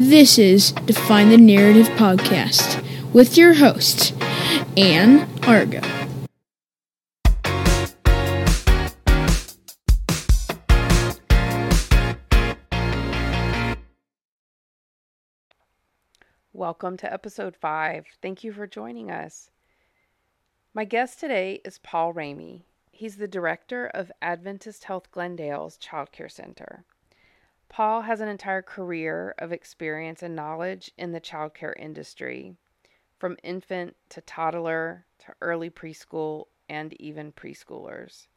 This is Define the Narrative Podcast with your host, Anne Argo. Welcome to episode 5. Thank you for joining us. My guest today is Paul Ramey. He's the director of Adventist Health Glendale's Child Care Center. Paul has an entire career of experience and knowledge in the child care industry, from infant to toddler to early preschool and even preschoolers.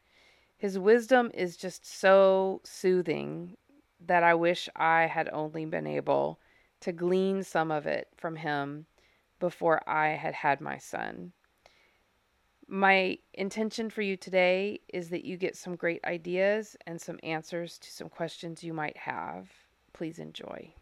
His wisdom is just so soothing that I wish I had only been able to glean some of it from him before I had had my son. My intention for you today is that you get some great ideas and some answers to some questions you might have. Please enjoy.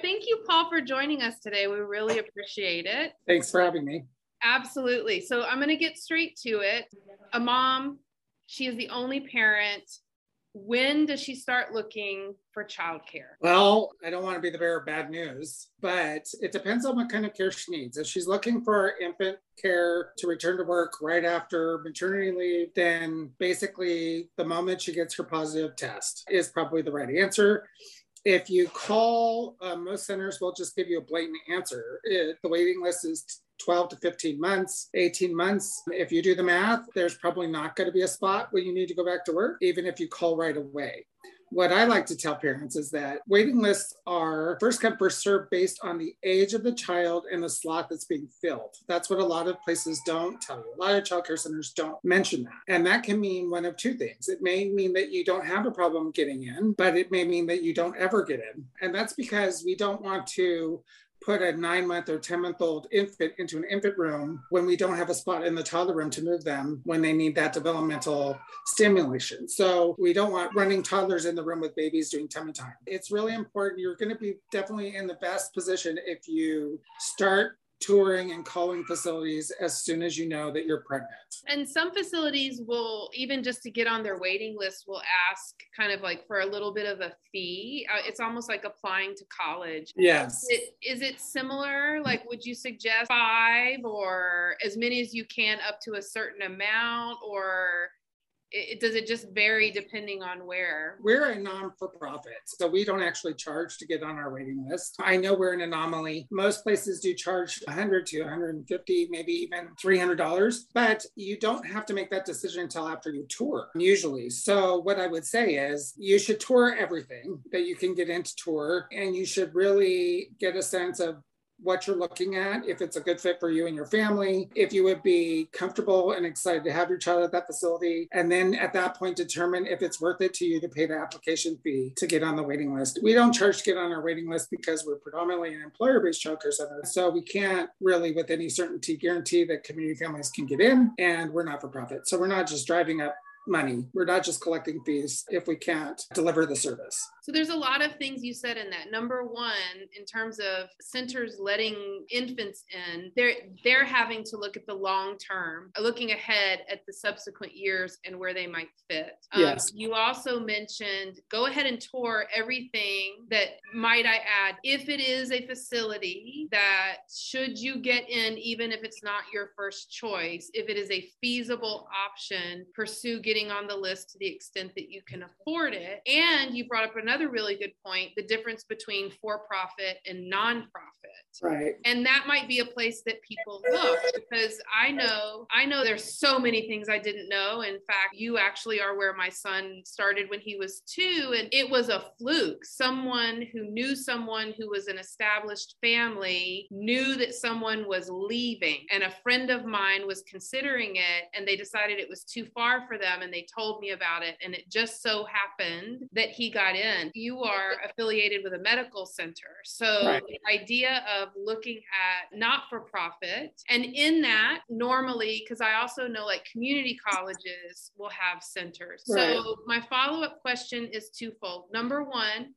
Thank you, Paul, for joining us today. We really appreciate it. Thanks for having me. Absolutely. So, I'm going to get straight to it. A mom, she is the only parent when does she start looking for childcare? Well, I don't want to be the bearer of bad news, but it depends on what kind of care she needs. If she's looking for infant care to return to work right after maternity leave, then basically the moment she gets her positive test is probably the right answer. If you call, uh, most centers will just give you a blatant answer. It, the waiting list is 12 to 15 months, 18 months. If you do the math, there's probably not going to be a spot where you need to go back to work, even if you call right away. What I like to tell parents is that waiting lists are first come, first served based on the age of the child and the slot that's being filled. That's what a lot of places don't tell you. A lot of childcare centers don't mention that. And that can mean one of two things. It may mean that you don't have a problem getting in, but it may mean that you don't ever get in. And that's because we don't want to put a nine month or 10 month old infant into an infant room when we don't have a spot in the toddler room to move them when they need that developmental stimulation. So we don't want running toddlers in the room with babies doing tummy time. It's really important. You're going to be definitely in the best position if you start touring and calling facilities as soon as you know that you're pregnant. And some facilities will, even just to get on their waiting list, will ask kind of like for a little bit of a fee. Uh, it's almost like applying to college. Yes. Is it, is it similar? Like, would you suggest five or as many as you can up to a certain amount? Or it, does it just vary depending on where? We're a non-for-profit, so we don't actually charge to get on our waiting list. I know we're an anomaly. Most places do charge 100 to 150, maybe even 300 dollars, but you don't have to make that decision until after you tour, usually. So what I would say is you should tour everything that you can get into tour, and you should really get a sense of what you're looking at, if it's a good fit for you and your family, if you would be comfortable and excited to have your child at that facility. And then at that point, determine if it's worth it to you to pay the application fee to get on the waiting list. We don't charge to get on our waiting list because we're predominantly an employer based childcare center. So we can't really, with any certainty, guarantee that community families can get in, and we're not for profit. So we're not just driving up money. We're not just collecting fees if we can't deliver the service. So there's a lot of things you said in that. Number one, in terms of centers letting infants in, they're they're having to look at the long term, looking ahead at the subsequent years and where they might fit. Um, yes. You also mentioned go ahead and tour everything that might I add, if it is a facility that should you get in, even if it's not your first choice, if it is a feasible option, pursue getting on the list to the extent that you can afford it. And you brought up another another really good point the difference between for profit and non-profit. Right. And that might be a place that people look because i know i know there's so many things i didn't know. In fact you actually are where my son started when he was two and it was a fluke. Someone who knew someone who was an established family knew that someone was leaving and a friend of mine was considering it and they decided it was too far for them and they told me about it and it just so happened that he got in you are affiliated with a medical center. So right. the idea of looking at not for profit, and in that, normally, because I also know like community colleges will have centers. Right. So my follow up question is twofold. Number one,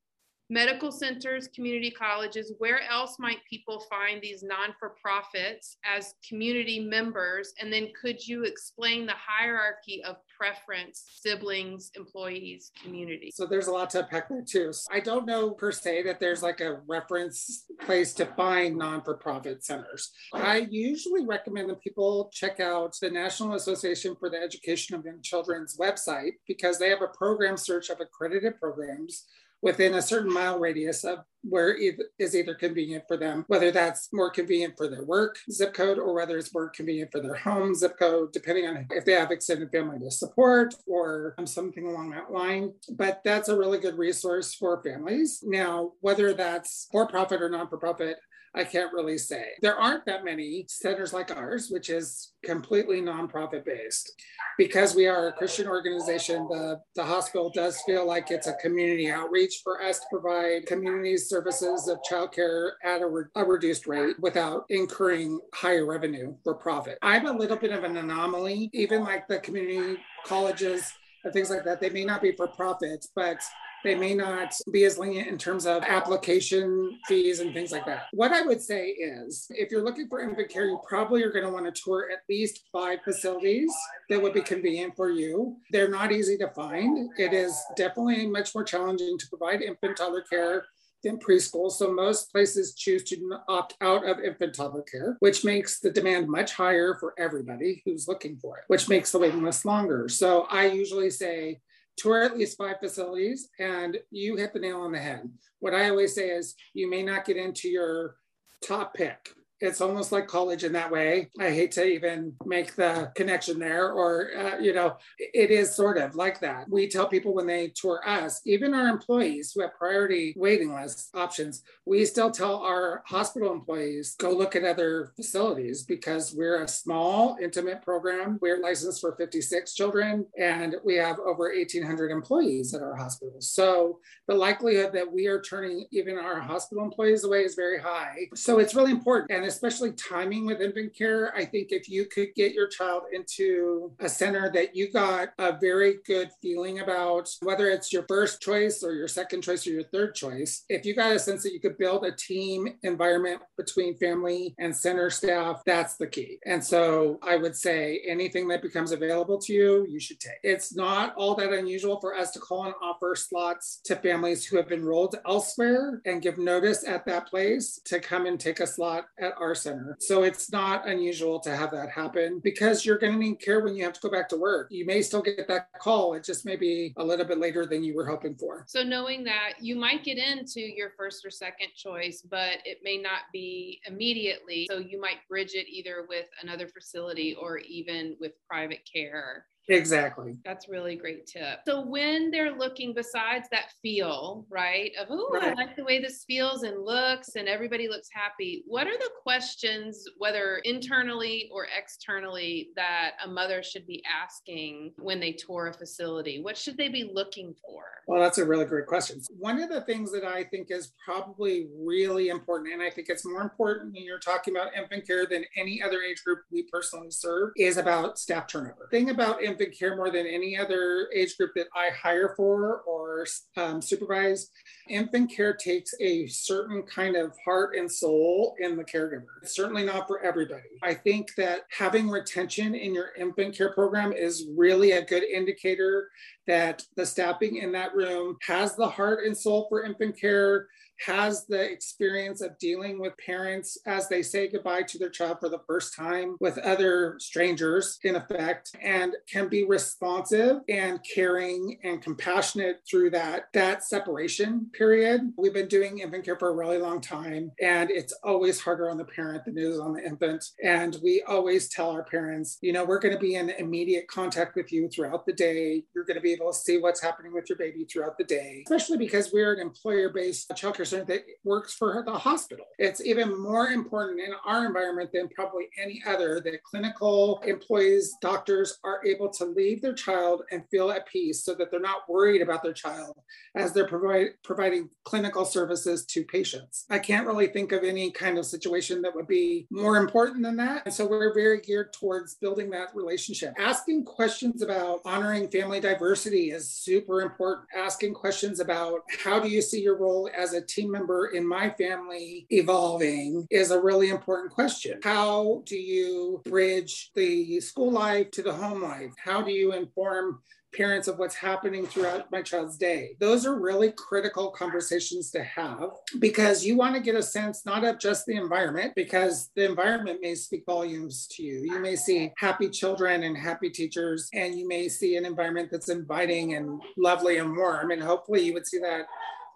medical centers, community colleges. Where else might people find these non for profits as community members? And then could you explain the hierarchy of preference, siblings, employees, community? So there's a lot to unpack there too. So I don't know per se that there's like a reference place to find non for profit centers. I usually recommend that people check out the National Association for the Education of Young Children's website because they have a program search of accredited programs within a certain mile radius of where it is either convenient for them, whether that's more convenient for their work zip code or whether it's more convenient for their home zip code, depending on if they have extended family to support or um, something along that line. But that's a really good resource for families. Now, whether that's for profit or non for profit, I can't really say. There aren't that many centers like ours, which is completely nonprofit based. Because we are a Christian organization, the, the hospital does feel like it's a community outreach for us to provide community services of childcare at a, re- a reduced rate without incurring higher revenue for profit. I'm a little bit of an anomaly, even like the community colleges and things like that. They may not be for profit, but they may not be as lenient in terms of application fees and things like that. What I would say is if you're looking for infant care, you probably are going to want to tour at least five facilities that would be convenient for you. They're not easy to find. It is definitely much more challenging to provide infant toddler care than preschool. So most places choose to opt out of infant toddler care, which makes the demand much higher for everybody who's looking for it, which makes the waiting list longer. So I usually say tour at least five facilities and you hit the nail on the head. What I always say is you may not get into your top pick it's almost like college in that way. I hate to even make the connection there, or, uh, you know, it is sort of like that. We tell people when they tour us, even our employees who have priority waiting list options, we still tell our hospital employees go look at other facilities because we're a small, intimate program. We're licensed for 56 children and we have over 1,800 employees at our hospital. So the likelihood that we are turning even our hospital employees away is very high. So it's really important. And especially timing with infant care, I think if you could get your child into a center that you got a very good feeling about, whether it's your first choice or your second choice or your third choice, if you got a sense that you could build a team environment between family and center staff, that's the key. And so I would say anything that becomes available to you, you should take. It's not all that unusual for us to call and offer slots to families who have enrolled elsewhere and give notice at that place to come and take a slot at our center. So it's not unusual to have that happen because you're going to need care when you have to go back to work. You may still get that call. It just may be a little bit later than you were hoping for. So knowing that you might get into your first or second choice, but it may not be immediately. So you might bridge it either with another facility or even with private care. Exactly. That's really great tip. So when they're looking besides that feel, right, of oh, right. I like the way this feels and looks and everybody looks happy, what are the questions, whether internally or externally, that a mother should be asking when they tour a facility? What should they be looking for? Well, that's a really great question. One of the things that I think is probably really important, and I think it's more important when you're talking about infant care than any other age group we personally serve, is about staff turnover. Thing about infant care more than any other age group that I hire for or um, supervise. Infant care takes a certain kind of heart and soul in the caregiver. It's certainly not for everybody. I think that having retention in your infant care program is really a good indicator that the staffing in that room has the heart and soul for infant care has the experience of dealing with parents as they say goodbye to their child for the first time with other strangers, in effect, and can be responsive and caring and compassionate through that that separation period. We've been doing infant care for a really long time, and it's always harder on the parent than it is on the infant. And we always tell our parents, you know, we're going to be in immediate contact with you throughout the day. You're going to be able to see what's happening with your baby throughout the day, especially because we're an employer-based childcare center that works for the hospital. It's even more important in our environment than probably any other that clinical employees, doctors are able to leave their child and feel at peace so that they're not worried about their child as they're provide, providing clinical services to patients. I can't really think of any kind of situation that would be more important than that. And so we're very geared towards building that relationship. Asking questions about honoring family diversity is super important. Asking questions about how do you see your role as a team member in my family evolving is a really important question. How do you bridge the school life to the home life? How do you inform parents of what's happening throughout my child's day. Those are really critical conversations to have because you want to get a sense not of just the environment, because the environment may speak volumes to you. You may see happy children and happy teachers, and you may see an environment that's inviting and lovely and warm. And hopefully, you would see that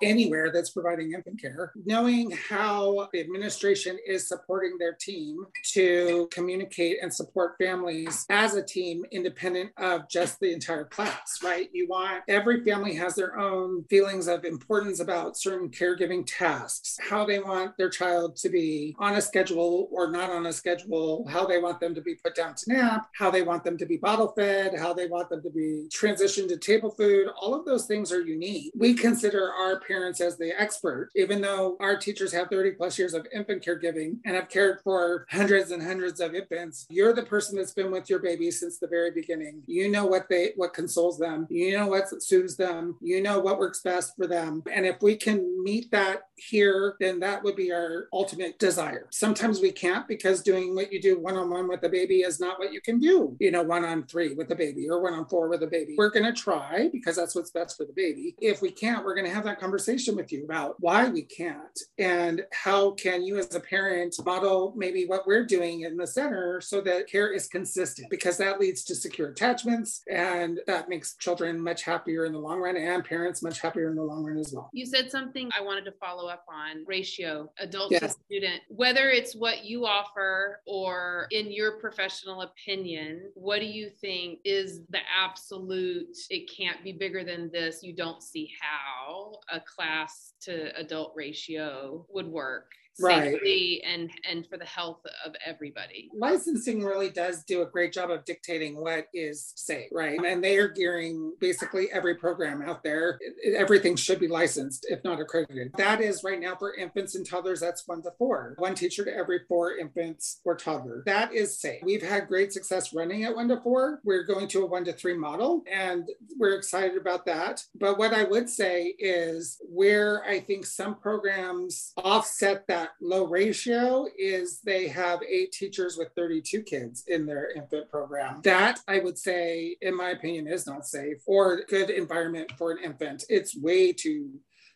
anywhere that's providing infant care, knowing how the administration is supporting their team to communicate and support families as a team independent of just the entire class, right? You want every family has their own feelings of importance about certain caregiving tasks, how they want their child to be on a schedule or not on a schedule, how they want them to be put down to nap, how they want them to be bottle fed, how they want them to be transitioned to table food. All of those things are unique. We consider our parents as the expert, even though our teachers have 30 plus years of infant caregiving and have cared for hundreds and hundreds of infants. You're the person that's been with your baby since the very beginning. You know what they what consoles them. You know what soothes them. You know what works best for them. And if we can meet that here, then that would be our ultimate desire. Sometimes we can't because doing what you do one on one with a baby is not what you can do, you know, one on three with a baby or one on four with a baby. We're going to try because that's what's best for the baby. If we can't, we're going to have that conversation conversation with you about why we can't and how can you as a parent model maybe what we're doing in the center so that care is consistent because that leads to secure attachments and that makes children much happier in the long run and parents much happier in the long run as well. You said something I wanted to follow up on ratio adult yes. to student whether it's what you offer or in your professional opinion what do you think is the absolute it can't be bigger than this you don't see how a class to adult ratio would work safely right. and and for the health of everybody. Licensing really does do a great job of dictating what is safe right? And they are gearing basically every program out there. Everything should be licensed if not accredited. That is right now for infants and toddlers that's one to four. One teacher to every four infants or toddler. That is safe. We've had great success running at one to four. We're going to a one to three model and we're excited about that. But what i would say is where i think some programs offset that low ratio is they have eight teachers with 32 kids in their infant program. That I would say, in my opinion, is not safe or good environment for an infant. It's way too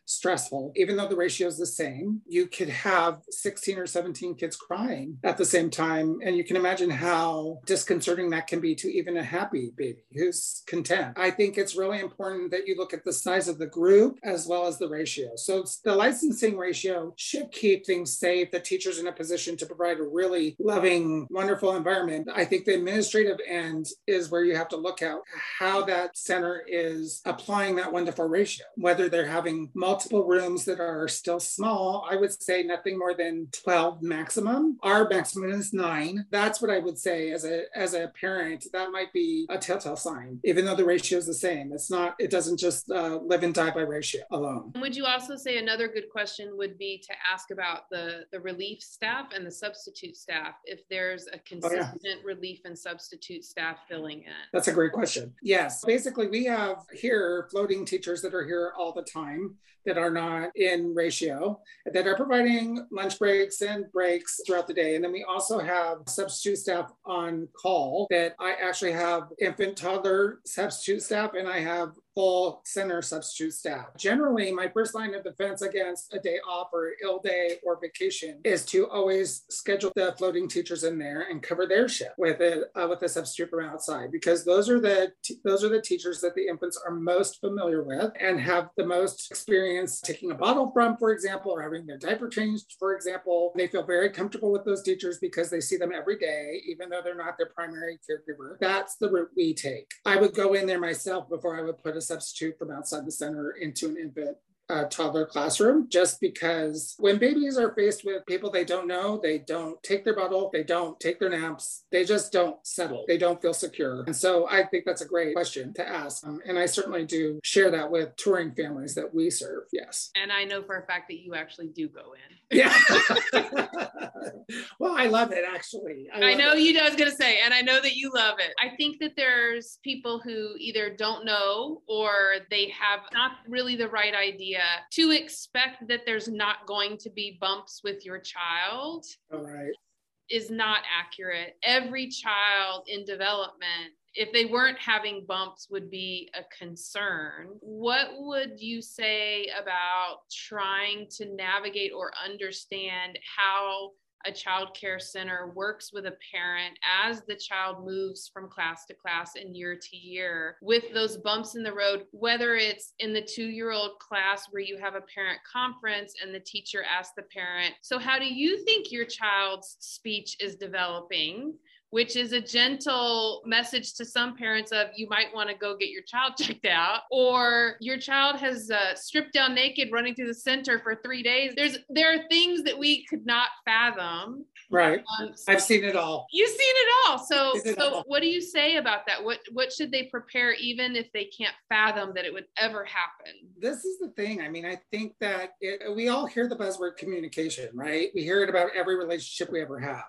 stressful. Even though the ratio is the same, you could have 16 or 17 kids crying at the same time. And you can imagine how disconcerting that can be to even a happy baby who's content. I think it's really important that you look at the size of the group as well as the ratio. So the licensing ratio should keep things safe, the teacher's in a position to provide a really loving, wonderful environment. I think the administrative end is where you have to look at how that center is applying that one to four ratio, whether they're having multiple multiple rooms that are still small, I would say nothing more than 12 maximum. Our maximum is nine. That's what I would say as a as a parent. That might be a telltale sign, even though the ratio is the same. It's not. It doesn't just uh, live and die by ratio alone. Would you also say another good question would be to ask about the the relief staff and the substitute staff if there's a consistent oh, yeah. relief and substitute staff filling in? That's a great question. Yes, basically we have here floating teachers that are here all the time that are not in ratio that are providing lunch breaks and breaks throughout the day. And then we also have substitute staff on call that I actually have infant toddler substitute staff and I have full center substitute staff. Generally, my first line of defense against a day off or ill day or vacation is to always schedule the floating teachers in there and cover their shift with a uh, with a substitute from outside because those are the t- those are the teachers that the infants are most familiar with and have the most experience taking a bottle from, for example, or having their diaper changed, for example. They feel very comfortable with those teachers because they see them every day, even though they're not their primary caregiver. That's the route we take. I would go in there myself before I would put a substitute from outside the center into an infant a toddler classroom just because when babies are faced with people they don't know, they don't take their bottle, they don't take their naps, they just don't settle, they don't feel secure. And so I think that's a great question to ask. Um, and I certainly do share that with touring families that we serve. Yes. And I know for a fact that you actually do go in. Yeah. well, I love it actually. I, I know it. you. I was gonna say, and I know that you love it. I think that there's people who either don't know or they have not really the right idea to expect that there's not going to be bumps with your child. All right. Is not accurate. Every child in development if they weren't having bumps would be a concern. What would you say about trying to navigate or understand how a child care center works with a parent as the child moves from class to class and year to year with those bumps in the road, whether it's in the two year old class where you have a parent conference and the teacher asks the parent, So, how do you think your child's speech is developing? Which is a gentle message to some parents of you might want to go get your child checked out or your child has uh, stripped down naked running through the center for three days. There's there are things that we could not fathom. Right. Um, so i've seen it all. You've seen it all. So so all. what do you say about that? What what should they prepare even if they can't fathom that it would ever happen? This is the thing. I mean i think that it, we all hear the buzzword communication right? We hear it about every relationship we ever have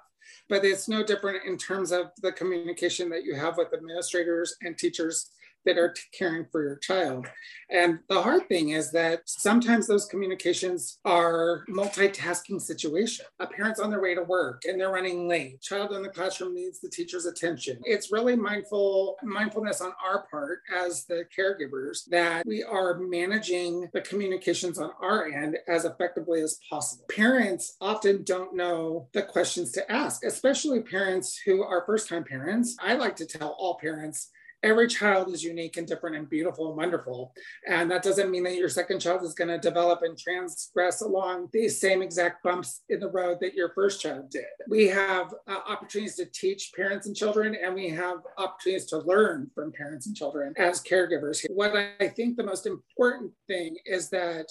but it's no different in terms of the communication that you have with administrators and teachers that are caring for your child. And the hard thing is that sometimes those communications are multitasking situation. A parent's on their way to work and they're running late. Child in the classroom needs the teacher's attention. It's really mindful mindfulness on our part as the caregivers that we are managing the communications on our end as effectively as possible. Parents often don't know the questions to ask, especially parents who are first-time parents. I like to tell all parents every child is unique and different and beautiful and wonderful. And that doesn't mean that your second child is going to develop and transgress along these same exact bumps in the road that your first child did. We have uh, opportunities to teach parents and children, and we have opportunities to learn from parents and children as caregivers. What I think the most important thing is that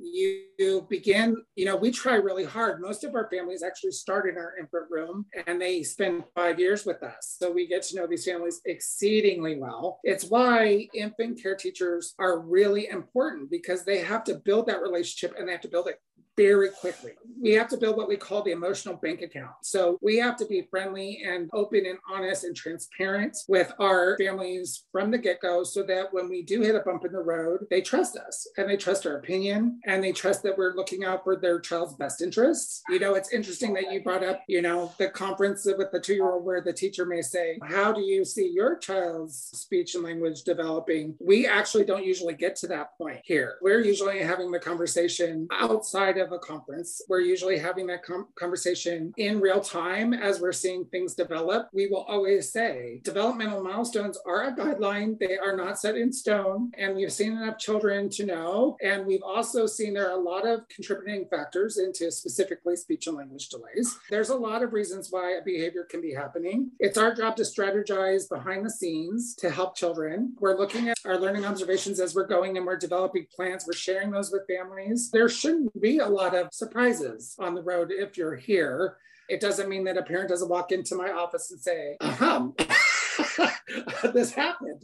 you begin, you know, we try really hard. Most of our families actually start in our infant room and they spend five years with us. So we get to know these families exceedingly well. It's why infant care teachers are really important because they have to build that relationship and they have to build it very quickly. We have to build what we call the emotional bank account. So we have to be friendly and open and honest and transparent with our families from the get go so that when we do hit a bump in the road, they trust us and they trust our opinion and they trust that we're looking out for their child's best interests. You know, it's interesting that you brought up, you know, the conference with the two year old where the teacher may say, How do you see your child's speech and language developing? We actually don't usually get to that point here. We're usually having the conversation outside a conference. We're usually having that com- conversation in real time as we're seeing things develop. We will always say developmental milestones are a guideline, they are not set in stone. And we've seen enough children to know. And we've also seen there are a lot of contributing factors into specifically speech and language delays. There's a lot of reasons why a behavior can be happening. It's our job to strategize behind the scenes to help children. We're looking at our learning observations as we're going and we're developing plans. We're sharing those with families. There shouldn't be a lot of surprises on the road if you're here. It doesn't mean that a parent doesn't walk into my office and say, uh-huh. this happened.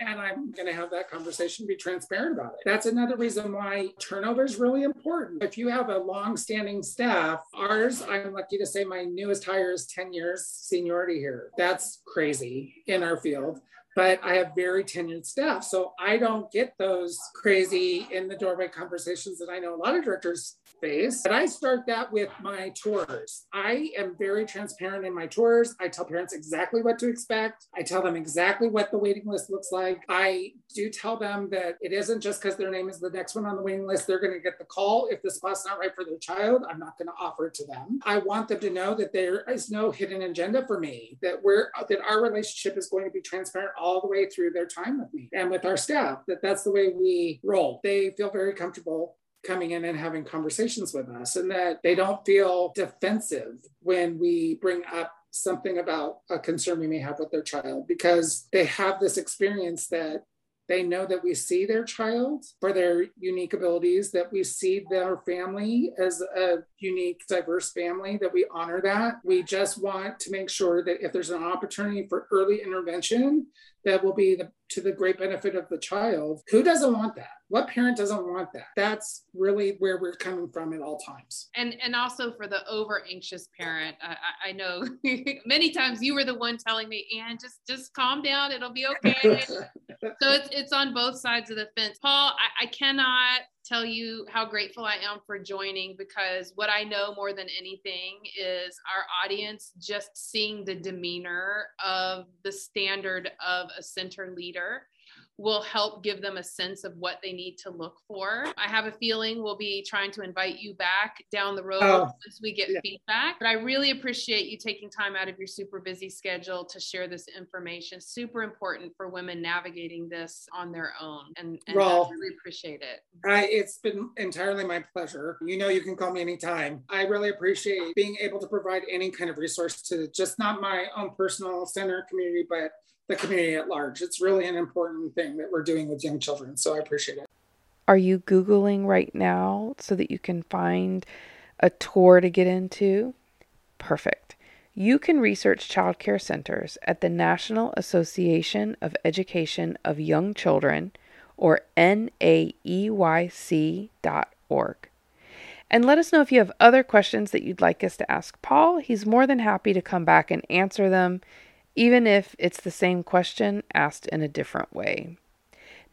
And I'm going to have that conversation, be transparent about it. That's another reason why turnover is really important. If you have a long standing staff, ours, I'm lucky to say my newest hire is 10 years seniority here. That's crazy in our field but I have very tenured staff. So I don't get those crazy in the doorway conversations that I know a lot of directors face. But I start that with my tours. I am very transparent in my tours. I tell parents exactly what to expect. I tell them exactly what the waiting list looks like. I do tell them that it isn't just because their name is the next one on the waiting list, they're going to get the call. If the spot's not right for their child, I'm not going to offer it to them. I want them to know that there is no hidden agenda for me, that we're that our relationship is going to be transparent all the way through their time with me and with our staff, that that's the way we roll. They feel very comfortable coming in and having conversations with us and that they don't feel defensive when we bring up something about a concern we may have with their child because they have this experience that They know that we see their child for their unique abilities, that we see their family as a unique, diverse family, that we honor that. We just want to make sure that if there's an opportunity for early intervention, that will be the, to the great benefit of the child. Who doesn't want that? What parent doesn't want that? That's really where we're coming from at all times. And and also for the over anxious parent, I, I know many times you were the one telling me, "And just just calm down, it'll be okay." so it's it's on both sides of the fence. Paul, I, I cannot tell you how grateful I am for joining because what I know more than anything is our audience just seeing the demeanor of the standard of a center leader will help give them a sense of what they need to look for. I have a feeling we'll be trying to invite you back down the road oh, once we get yeah. feedback. But I really appreciate you taking time out of your super busy schedule to share this information. Super important for women navigating this on their own. And, and I really appreciate it. I, it's been entirely my pleasure. You know, you can call me anytime. I really appreciate being able to provide any kind of resource to just not my own personal center community, but the community at large. It's really an important thing that we're doing with young children. So I appreciate it. Are you Googling right now so that you can find a tour to get into? Perfect. You can research child care centers at the National Association of Education of Young Children, or naeyc.org. And let us know if you have other questions that you'd like us to ask Paul. He's more than happy to come back and answer them even if it's the same question asked in a different way.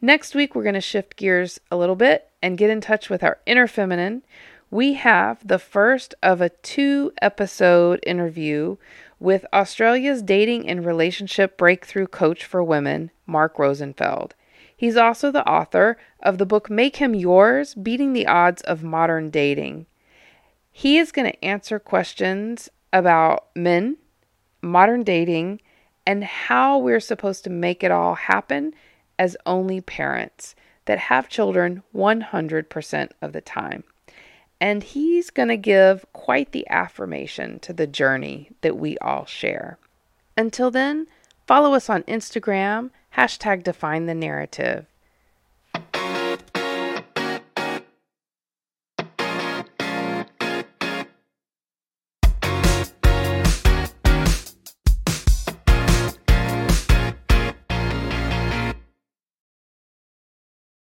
Next week, we're going to shift gears a little bit and get in touch with our inner feminine. We have the first of a two episode interview with Australia's dating and relationship breakthrough coach for women, Mark Rosenfeld. He's also the author of the book Make Him Yours Beating the Odds of Modern Dating. He is going to answer questions about men, modern dating, and how we're supposed to make it all happen as only parents that have children 100% of the time. And he's going to give quite the affirmation to the journey that we all share. Until then, follow us on Instagram, hashtag define the narrative.